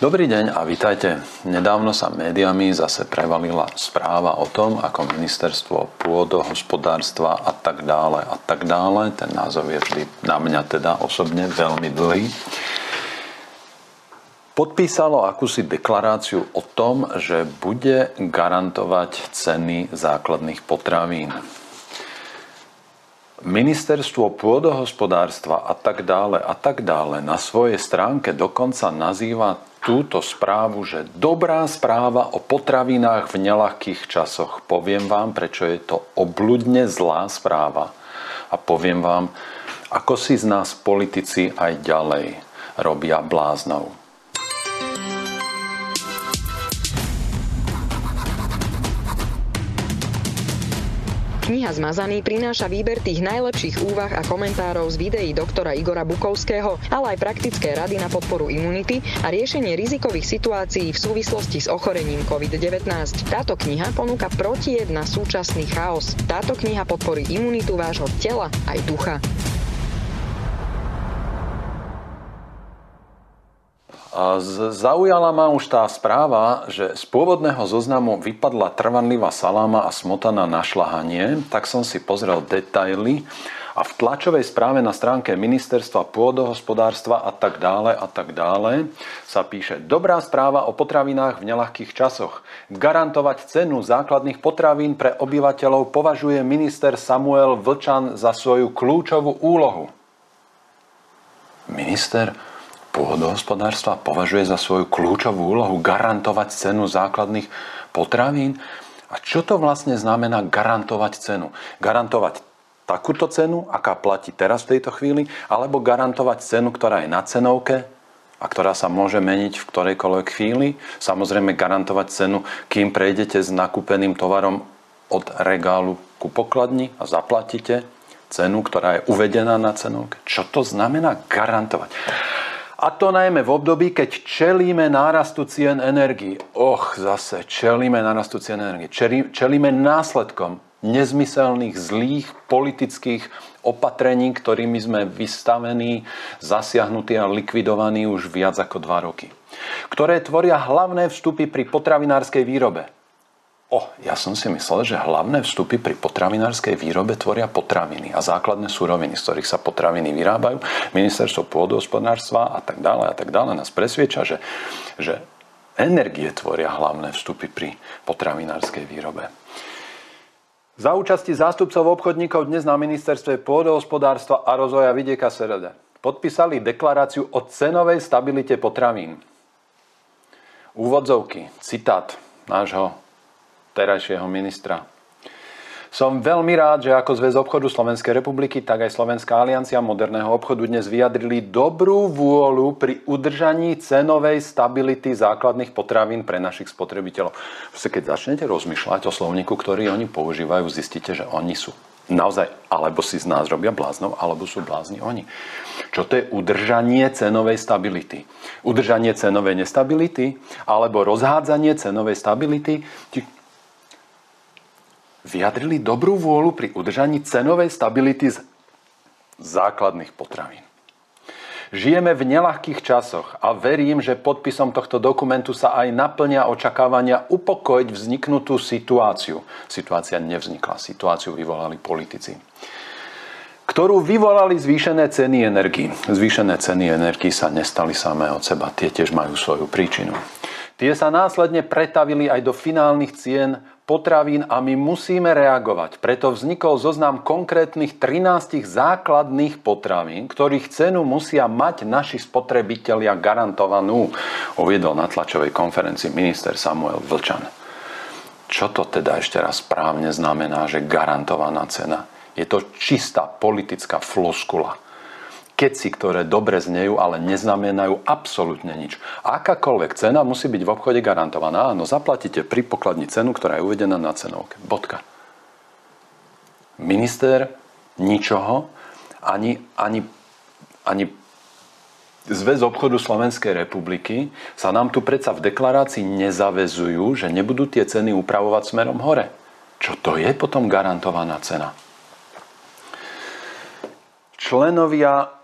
Dobrý deň a vítajte. Nedávno sa médiami zase prevalila správa o tom, ako ministerstvo pôdohospodárstva a tak dále a tak dále, ten názov je vždy na mňa teda osobne veľmi dlhý, podpísalo akúsi deklaráciu o tom, že bude garantovať ceny základných potravín. Ministerstvo pôdohospodárstva a tak dále a tak dále na svojej stránke dokonca nazýva túto správu, že dobrá správa o potravinách v nelahkých časoch. Poviem vám, prečo je to obludne zlá správa. A poviem vám, ako si z nás politici aj ďalej robia bláznou. Kniha Zmazaný prináša výber tých najlepších úvah a komentárov z videí doktora Igora Bukovského, ale aj praktické rady na podporu imunity a riešenie rizikových situácií v súvislosti s ochorením COVID-19. Táto kniha ponúka protijed na súčasný chaos. Táto kniha podporí imunitu vášho tela aj ducha. Zaujala ma už tá správa, že z pôvodného zoznamu vypadla trvanlivá saláma a smotana na šlahanie, tak som si pozrel detaily a v tlačovej správe na stránke Ministerstva pôdohospodárstva a tak dále a tak dále sa píše Dobrá správa o potravinách v nelahkých časoch. Garantovať cenu základných potravín pre obyvateľov považuje minister Samuel Vlčan za svoju kľúčovú úlohu. Minister pôdohospodárstva považuje za svoju kľúčovú úlohu garantovať cenu základných potravín. A čo to vlastne znamená garantovať cenu? Garantovať takúto cenu, aká platí teraz v tejto chvíli, alebo garantovať cenu, ktorá je na cenovke a ktorá sa môže meniť v ktorejkoľvek chvíli. Samozrejme garantovať cenu, kým prejdete s nakúpeným tovarom od regálu ku pokladni a zaplatíte cenu, ktorá je uvedená na cenovke. Čo to znamená garantovať? A to najmä v období, keď čelíme nárastu cien energii. Och, zase čelíme nárastu cien energii. Čelíme následkom nezmyselných, zlých politických opatrení, ktorými sme vystavení, zasiahnutí a likvidovaní už viac ako dva roky. Ktoré tvoria hlavné vstupy pri potravinárskej výrobe O, ja som si myslel, že hlavné vstupy pri potravinárskej výrobe tvoria potraviny a základné súroviny, z ktorých sa potraviny vyrábajú. Ministerstvo pôdohospodárstva a tak dále a tak dále nás presvieča, že, že energie tvoria hlavné vstupy pri potravinárskej výrobe. Za účasti zástupcov obchodníkov dnes na ministerstve pôdohospodárstva a rozvoja vidieka SRD podpísali deklaráciu o cenovej stabilite potravín. Úvodzovky, citát nášho terajšieho ministra. Som veľmi rád, že ako Zväz obchodu Slovenskej republiky, tak aj Slovenská aliancia moderného obchodu dnes vyjadrili dobrú vôľu pri udržaní cenovej stability základných potravín pre našich spotrebiteľov. Keď začnete rozmýšľať o slovníku, ktorý oni používajú, zistíte, že oni sú naozaj, alebo si z nás robia bláznou, alebo sú blázni oni. Čo to je udržanie cenovej stability? Udržanie cenovej nestability alebo rozhádzanie cenovej stability? Vyjadrili dobrú vôľu pri udržaní cenovej stability z základných potravín. Žijeme v nelahkých časoch a verím, že podpisom tohto dokumentu sa aj naplňa očakávania upokojiť vzniknutú situáciu. Situácia nevznikla, situáciu vyvolali politici ktorú vyvolali zvýšené ceny energii. Zvýšené ceny energii sa nestali samé od seba, tie tiež majú svoju príčinu. Tie sa následne pretavili aj do finálnych cien potravín a my musíme reagovať. Preto vznikol zoznam konkrétnych 13 základných potravín, ktorých cenu musia mať naši spotrebitelia garantovanú, uviedol na tlačovej konferencii minister Samuel Vlčan. Čo to teda ešte raz správne znamená, že garantovaná cena? Je to čistá politická floskula keci, ktoré dobre znejú, ale neznamenajú absolútne nič. Akákoľvek cena musí byť v obchode garantovaná. Áno, zaplatíte pri pokladni cenu, ktorá je uvedená na cenovke. Bodka. Minister ničoho, ani, ani, ani Zväz obchodu Slovenskej republiky sa nám tu predsa v deklarácii nezavezujú, že nebudú tie ceny upravovať smerom hore. Čo to je potom garantovaná cena? Členovia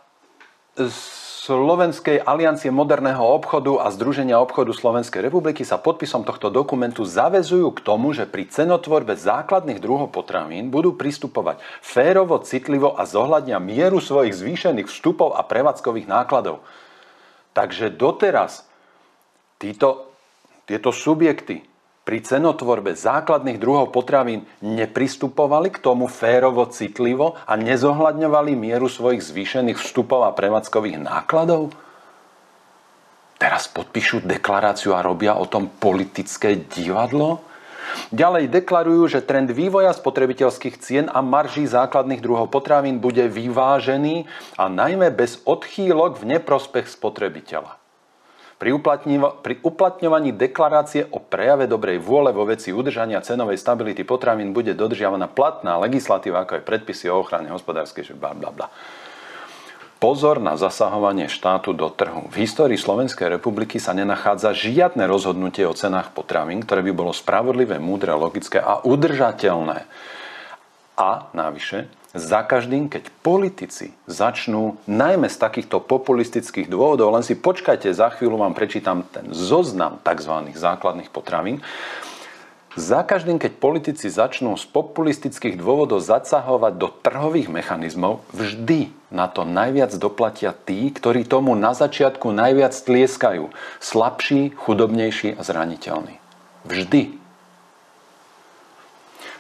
Slovenskej aliancie moderného obchodu a Združenia obchodu Slovenskej republiky sa podpisom tohto dokumentu zavezujú k tomu, že pri cenotvorbe základných druhov potravín budú pristupovať férovo, citlivo a zohľadnia mieru svojich zvýšených vstupov a prevádzkových nákladov. Takže doteraz títo, tieto subjekty pri cenotvorbe základných druhov potravín nepristupovali k tomu férovo, citlivo a nezohľadňovali mieru svojich zvýšených vstupov a prevádzkových nákladov? Teraz podpíšu deklaráciu a robia o tom politické divadlo? Ďalej deklarujú, že trend vývoja spotrebiteľských cien a marží základných druhov potravín bude vyvážený a najmä bez odchýlok v neprospech spotrebiteľa. Pri, pri uplatňovaní deklarácie o prejave dobrej vôle vo veci udržania cenovej stability potravín bude dodržiavaná platná legislatíva, ako aj predpisy o ochrane hospodárskej, bla bla bla. Pozor na zasahovanie štátu do trhu. V histórii Slovenskej republiky sa nenachádza žiadne rozhodnutie o cenách potravín, ktoré by bolo spravodlivé, múdre, logické a udržateľné. A navyše, za každým, keď politici začnú najmä z takýchto populistických dôvodov, len si počkajte, za chvíľu vám prečítam ten zoznam tzv. základných potravín, za každým, keď politici začnú z populistických dôvodov zasahovať do trhových mechanizmov, vždy na to najviac doplatia tí, ktorí tomu na začiatku najviac tlieskajú. Slabší, chudobnejší a zraniteľní. Vždy.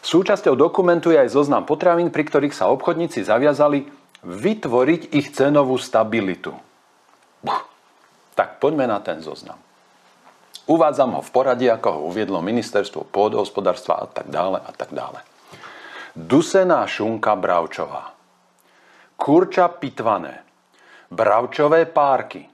Súčasťou dokumentu je aj zoznam potravín, pri ktorých sa obchodníci zaviazali vytvoriť ich cenovú stabilitu. Buch. Tak poďme na ten zoznam. Uvádzam ho v poradí, ako ho uviedlo ministerstvo pôdohospodárstva a tak dále a tak dále. Dusená šunka bravčová. Kurča pitvané. Bravčové párky.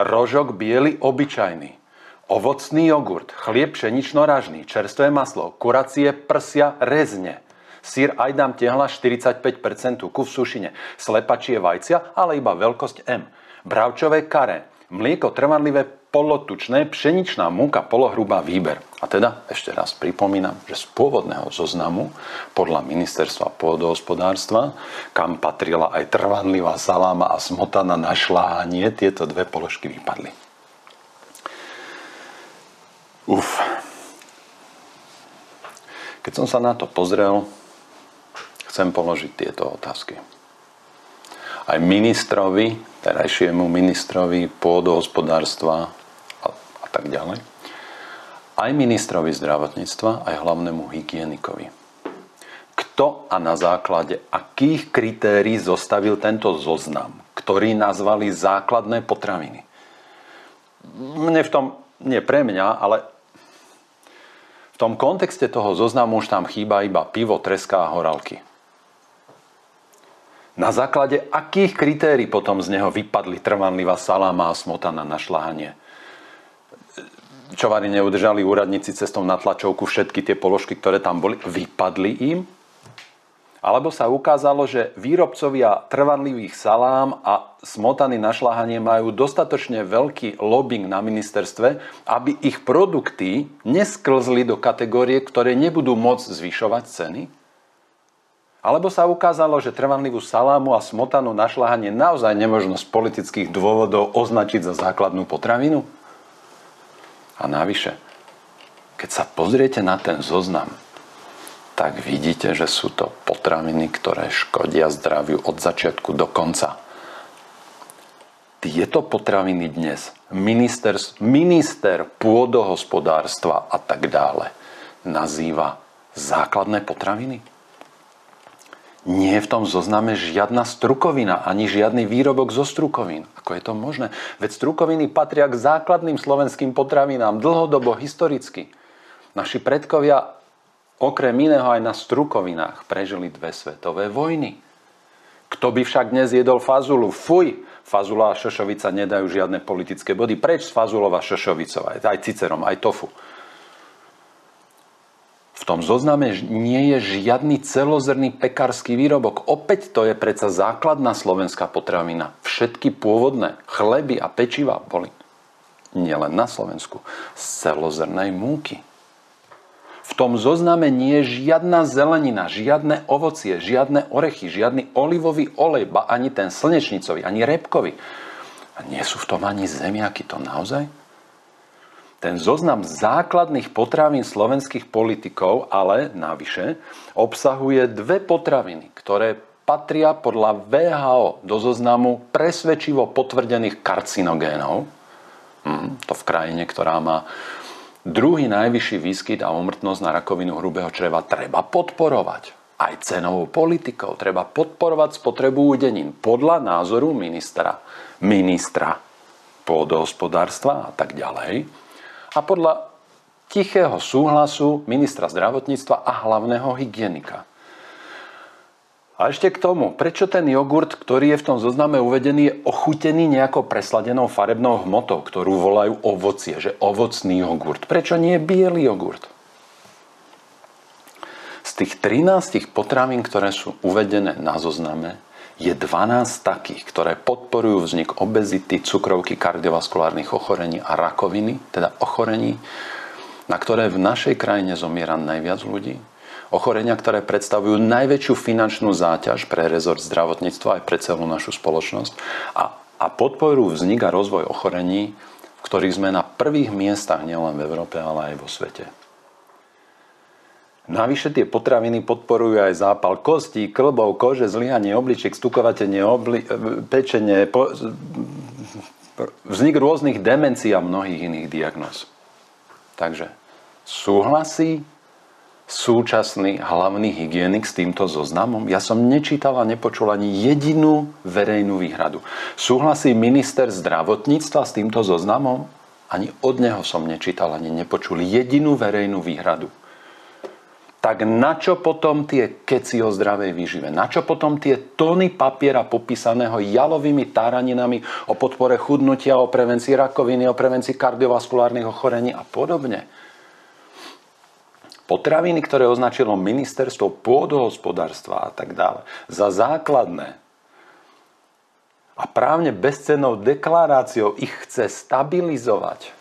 Rožok biely obyčajný ovocný jogurt, chlieb pšenično-ražný, čerstvé maslo, kuracie prsia rezne, sír Ajdam tehla 45% tuku v sušine, slepačie vajcia, ale iba veľkosť M, bravčové kare, mlieko trvanlivé polotučné, pšeničná múka polohrubá výber. A teda ešte raz pripomínam, že z pôvodného zoznamu podľa ministerstva pôdohospodárstva, kam patrila aj trvanlivá saláma a smotana na šláhanie, tieto dve položky vypadli. Uf. Keď som sa na to pozrel, chcem položiť tieto otázky. Aj ministrovi, terajšiemu ministrovi pôdohospodárstva a, a tak ďalej, aj ministrovi zdravotníctva, aj hlavnému hygienikovi. Kto a na základe akých kritérií zostavil tento zoznam, ktorý nazvali základné potraviny? Mne v tom, nie pre mňa, ale v tom kontexte toho zoznamu už tam chýba iba pivo, treska a horálky. Na základe akých kritérií potom z neho vypadli trvanlivá saláma a smotana na šľahanie? Čovary neudržali úradníci cestou na tlačovku všetky tie položky, ktoré tam boli? Vypadli im? Alebo sa ukázalo, že výrobcovia trvanlivých salám a smotany na šľahanie majú dostatočne veľký lobbying na ministerstve, aby ich produkty nesklzli do kategórie, ktoré nebudú môcť zvyšovať ceny? Alebo sa ukázalo, že trvanlivú salámu a smotanu na šľahanie naozaj nemožno z politických dôvodov označiť za základnú potravinu? A navyše, keď sa pozriete na ten zoznam, tak vidíte, že sú to potraviny, ktoré škodia zdraviu od začiatku do konca. Tieto potraviny dnes minister, minister pôdohospodárstva a tak dále nazýva základné potraviny? Nie je v tom zozname žiadna strukovina, ani žiadny výrobok zo strukovín. Ako je to možné? Veď strukoviny patria k základným slovenským potravinám dlhodobo historicky. Naši predkovia Okrem iného aj na strukovinách prežili dve svetové vojny. Kto by však dnes jedol fazulu? Fuj! Fazula a šošovica nedajú žiadne politické body. Preč z fazulova šošovicov? Aj cicerom, aj tofu. V tom zozname nie je žiadny celozrný pekársky výrobok. Opäť to je predsa základná slovenská potravina. Všetky pôvodné chleby a pečiva boli nielen na Slovensku z celozrnej múky. V tom zozname nie je žiadna zelenina, žiadne ovocie, žiadne orechy, žiadny olivový olej, ba ani ten slnečnicový, ani repkový. A nie sú v tom ani zemiaky, to naozaj? Ten zoznam základných potravín slovenských politikov ale navyše obsahuje dve potraviny, ktoré patria podľa VHO do zoznamu presvedčivo potvrdených karcinogénov. Hm, to v krajine, ktorá má druhý najvyšší výskyt a umrtnosť na rakovinu hrubého čreva treba podporovať. Aj cenovou politikou treba podporovať spotrebu udenín podľa názoru ministra, ministra pôdohospodárstva a tak ďalej. A podľa tichého súhlasu ministra zdravotníctva a hlavného hygienika. A ešte k tomu, prečo ten jogurt, ktorý je v tom zozname uvedený, je ochutený nejakou presladenou farebnou hmotou, ktorú volajú ovocie, že ovocný jogurt. Prečo nie biely jogurt? Z tých 13 potravín, ktoré sú uvedené na zozname, je 12 takých, ktoré podporujú vznik obezity, cukrovky, kardiovaskulárnych ochorení a rakoviny, teda ochorení, na ktoré v našej krajine zomiera najviac ľudí, ochorenia, ktoré predstavujú najväčšiu finančnú záťaž pre rezort zdravotníctva aj pre celú našu spoločnosť a, a podporujú vznik a rozvoj ochorení, v ktorých sme na prvých miestach nielen v Európe, ale aj vo svete. Navyše tie potraviny podporujú aj zápal kostí, klbov, kože, zlyhanie obličiek, stukovatenie, obli- pečenie, po- vznik rôznych demencií a mnohých iných diagnóz. Takže súhlasí súčasný hlavný hygienik s týmto zoznamom? Ja som nečítal a nepočul ani jedinú verejnú výhradu. Súhlasí minister zdravotníctva s týmto zoznamom? Ani od neho som nečítal ani nepočul jedinú verejnú výhradu. Tak na čo potom tie keci o zdravej výžive? Na čo potom tie tóny papiera popísaného jalovými táraninami o podpore chudnutia, o prevencii rakoviny, o prevencii kardiovaskulárnych ochorení a podobne? Potraviny, ktoré označilo ministerstvo pôdohospodárstva a tak dále, za základné a právne bezcennou deklaráciou ich chce stabilizovať,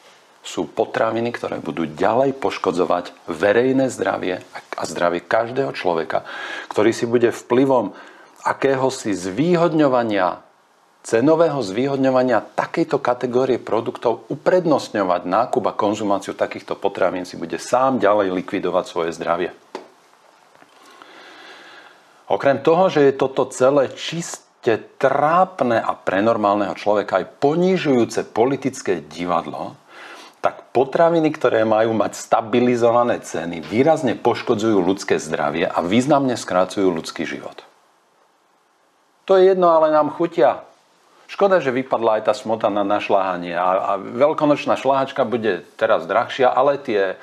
sú potraviny, ktoré budú ďalej poškodzovať verejné zdravie a zdravie každého človeka, ktorý si bude vplyvom akéhosi zvýhodňovania cenového zvýhodňovania takejto kategórie produktov uprednostňovať nákup a konzumáciu takýchto potravín si bude sám ďalej likvidovať svoje zdravie. Okrem toho, že je toto celé čiste trápne a pre normálneho človeka aj ponižujúce politické divadlo, tak potraviny, ktoré majú mať stabilizované ceny, výrazne poškodzujú ľudské zdravie a významne skrácujú ľudský život. To je jedno, ale nám chutia. Škoda, že vypadla aj tá smotana na šláhanie a, a veľkonočná šláhačka bude teraz drahšia, ale tie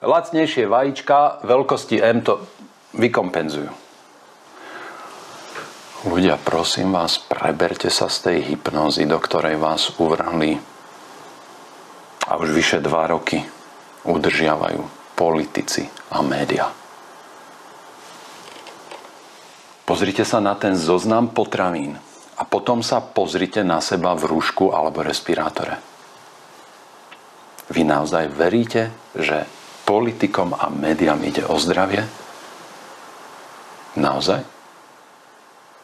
lacnejšie vajíčka veľkosti M to vykompenzujú. Ľudia, prosím vás, preberte sa z tej hypnózy, do ktorej vás uvrhli a už vyše dva roky udržiavajú politici a média. Pozrite sa na ten zoznam potravín, a potom sa pozrite na seba v rúšku alebo respirátore. Vy naozaj veríte, že politikom a médiám ide o zdravie? Naozaj?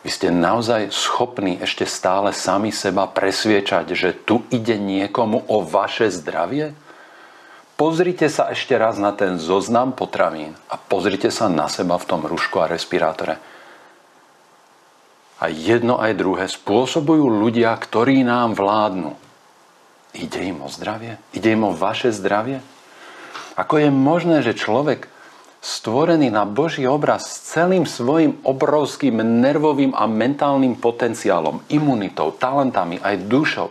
Vy ste naozaj schopní ešte stále sami seba presviečať, že tu ide niekomu o vaše zdravie? Pozrite sa ešte raz na ten zoznam potravín a pozrite sa na seba v tom rúšku a respirátore a jedno aj druhé spôsobujú ľudia, ktorí nám vládnu. Ide im o zdravie? Ide im o vaše zdravie? Ako je možné, že človek stvorený na Boží obraz s celým svojim obrovským nervovým a mentálnym potenciálom, imunitou, talentami, aj dušou,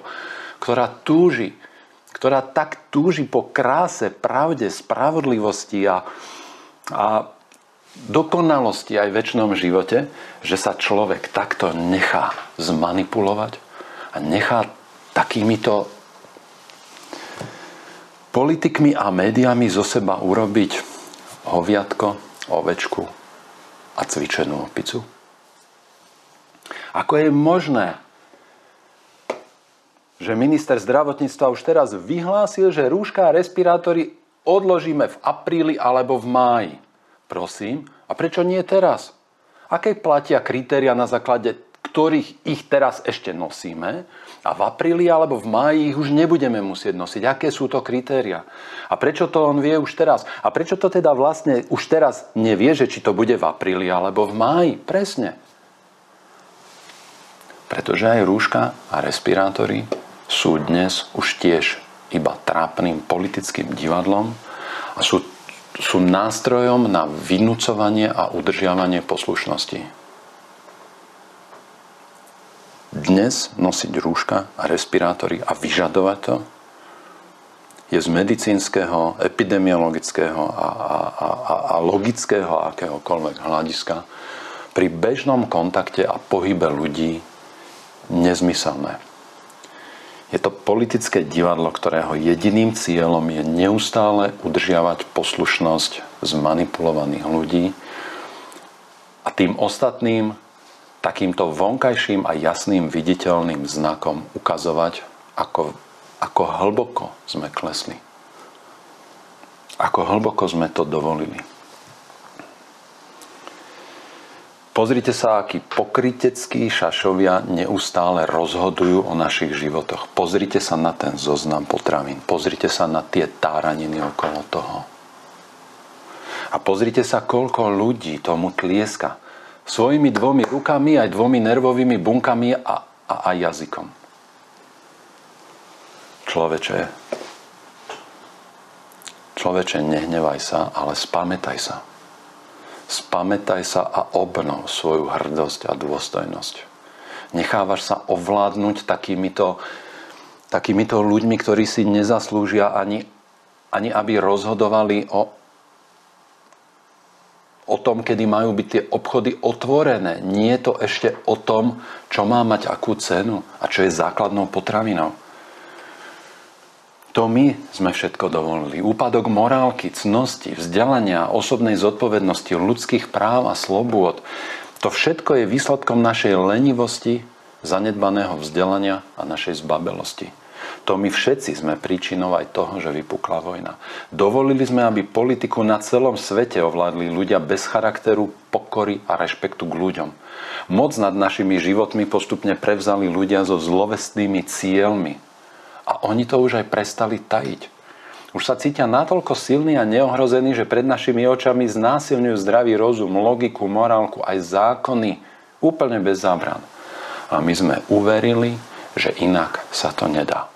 ktorá túži, ktorá tak túži po kráse, pravde, spravodlivosti a, a dokonalosti aj v väčšnom živote, že sa človek takto nechá zmanipulovať a nechá takýmito politikmi a médiami zo seba urobiť hoviatko, ovečku a cvičenú opicu? Ako je možné, že minister zdravotníctva už teraz vyhlásil, že rúška a respirátory odložíme v apríli alebo v máji? Prosím, a prečo nie teraz? Aké platia kritéria, na základe ktorých ich teraz ešte nosíme a v apríli alebo v máji ich už nebudeme musieť nosiť. Aké sú to kritéria? A prečo to on vie už teraz? A prečo to teda vlastne už teraz nevie, že či to bude v apríli alebo v máji? Presne. Pretože aj rúška a respirátory sú dnes už tiež iba trápným politickým divadlom a sú, sú nástrojom na vynúcovanie a udržiavanie poslušnosti. dnes nosiť rúška a respirátory a vyžadovať to, je z medicínskeho, epidemiologického a, a, a, a logického akéhokoľvek hľadiska pri bežnom kontakte a pohybe ľudí nezmyselné. Je to politické divadlo, ktorého jediným cieľom je neustále udržiavať poslušnosť zmanipulovaných ľudí a tým ostatným takýmto vonkajším a jasným viditeľným znakom ukazovať, ako, ako hlboko sme klesli. Ako hlboko sme to dovolili. Pozrite sa, akí pokryteckí šašovia neustále rozhodujú o našich životoch. Pozrite sa na ten zoznam potravín. Pozrite sa na tie táraniny okolo toho. A pozrite sa, koľko ľudí tomu tlieska svojimi dvomi rukami, aj dvomi nervovými bunkami a, a aj jazykom. Človeče, človeče, nehnevaj sa, ale spamätaj sa. Spamätaj sa a obnov svoju hrdosť a dôstojnosť. Nechávaš sa ovládnuť takýmito, takýmito ľuďmi, ktorí si nezaslúžia ani, ani aby rozhodovali o, o tom, kedy majú byť tie obchody otvorené. Nie je to ešte o tom, čo má mať akú cenu a čo je základnou potravinou. To my sme všetko dovolili. Úpadok morálky, cnosti, vzdelania, osobnej zodpovednosti, ľudských práv a slobôd. To všetko je výsledkom našej lenivosti, zanedbaného vzdelania a našej zbabelosti. To my všetci sme príčinou aj toho, že vypukla vojna. Dovolili sme, aby politiku na celom svete ovládli ľudia bez charakteru, pokory a rešpektu k ľuďom. Moc nad našimi životmi postupne prevzali ľudia so zlovestnými cieľmi. A oni to už aj prestali tajiť. Už sa cítia natoľko silní a neohrození, že pred našimi očami znásilňujú zdravý rozum, logiku, morálku, aj zákony, úplne bez zábran. A my sme uverili, že inak sa to nedá.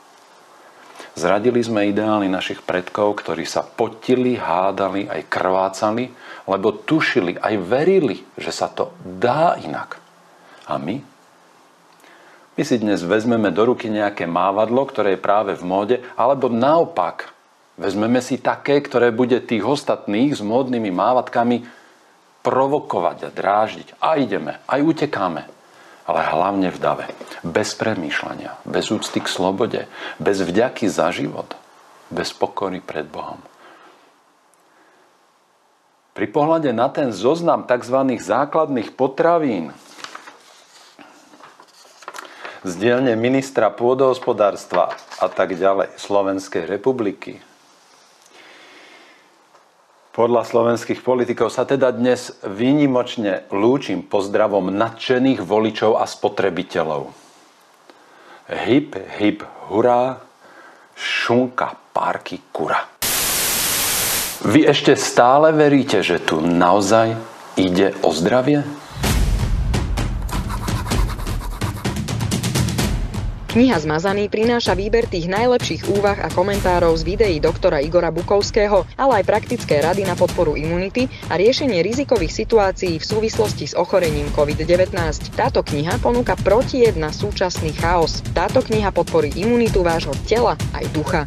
Zradili sme ideály našich predkov, ktorí sa potili, hádali, aj krvácali, lebo tušili, aj verili, že sa to dá inak. A my? My si dnes vezmeme do ruky nejaké mávadlo, ktoré je práve v móde, alebo naopak, vezmeme si také, ktoré bude tých ostatných s módnymi mávadkami provokovať a dráždiť. A ideme, aj utekáme ale hlavne v dave. Bez premýšľania, bez úcty k slobode, bez vďaky za život, bez pokory pred Bohom. Pri pohľade na ten zoznam tzv. základných potravín z dielne ministra pôdohospodárstva a tak ďalej Slovenskej republiky podľa slovenských politikov sa teda dnes výnimočne lúčim pozdravom nadšených voličov a spotrebiteľov. Hip, hip, hurá, šunka, párky, kura. Vy ešte stále veríte, že tu naozaj ide o zdravie? Kniha Zmazaný prináša výber tých najlepších úvah a komentárov z videí doktora Igora Bukovského, ale aj praktické rady na podporu imunity a riešenie rizikových situácií v súvislosti s ochorením COVID-19. Táto kniha ponúka protijed na súčasný chaos. Táto kniha podporí imunitu vášho tela aj ducha.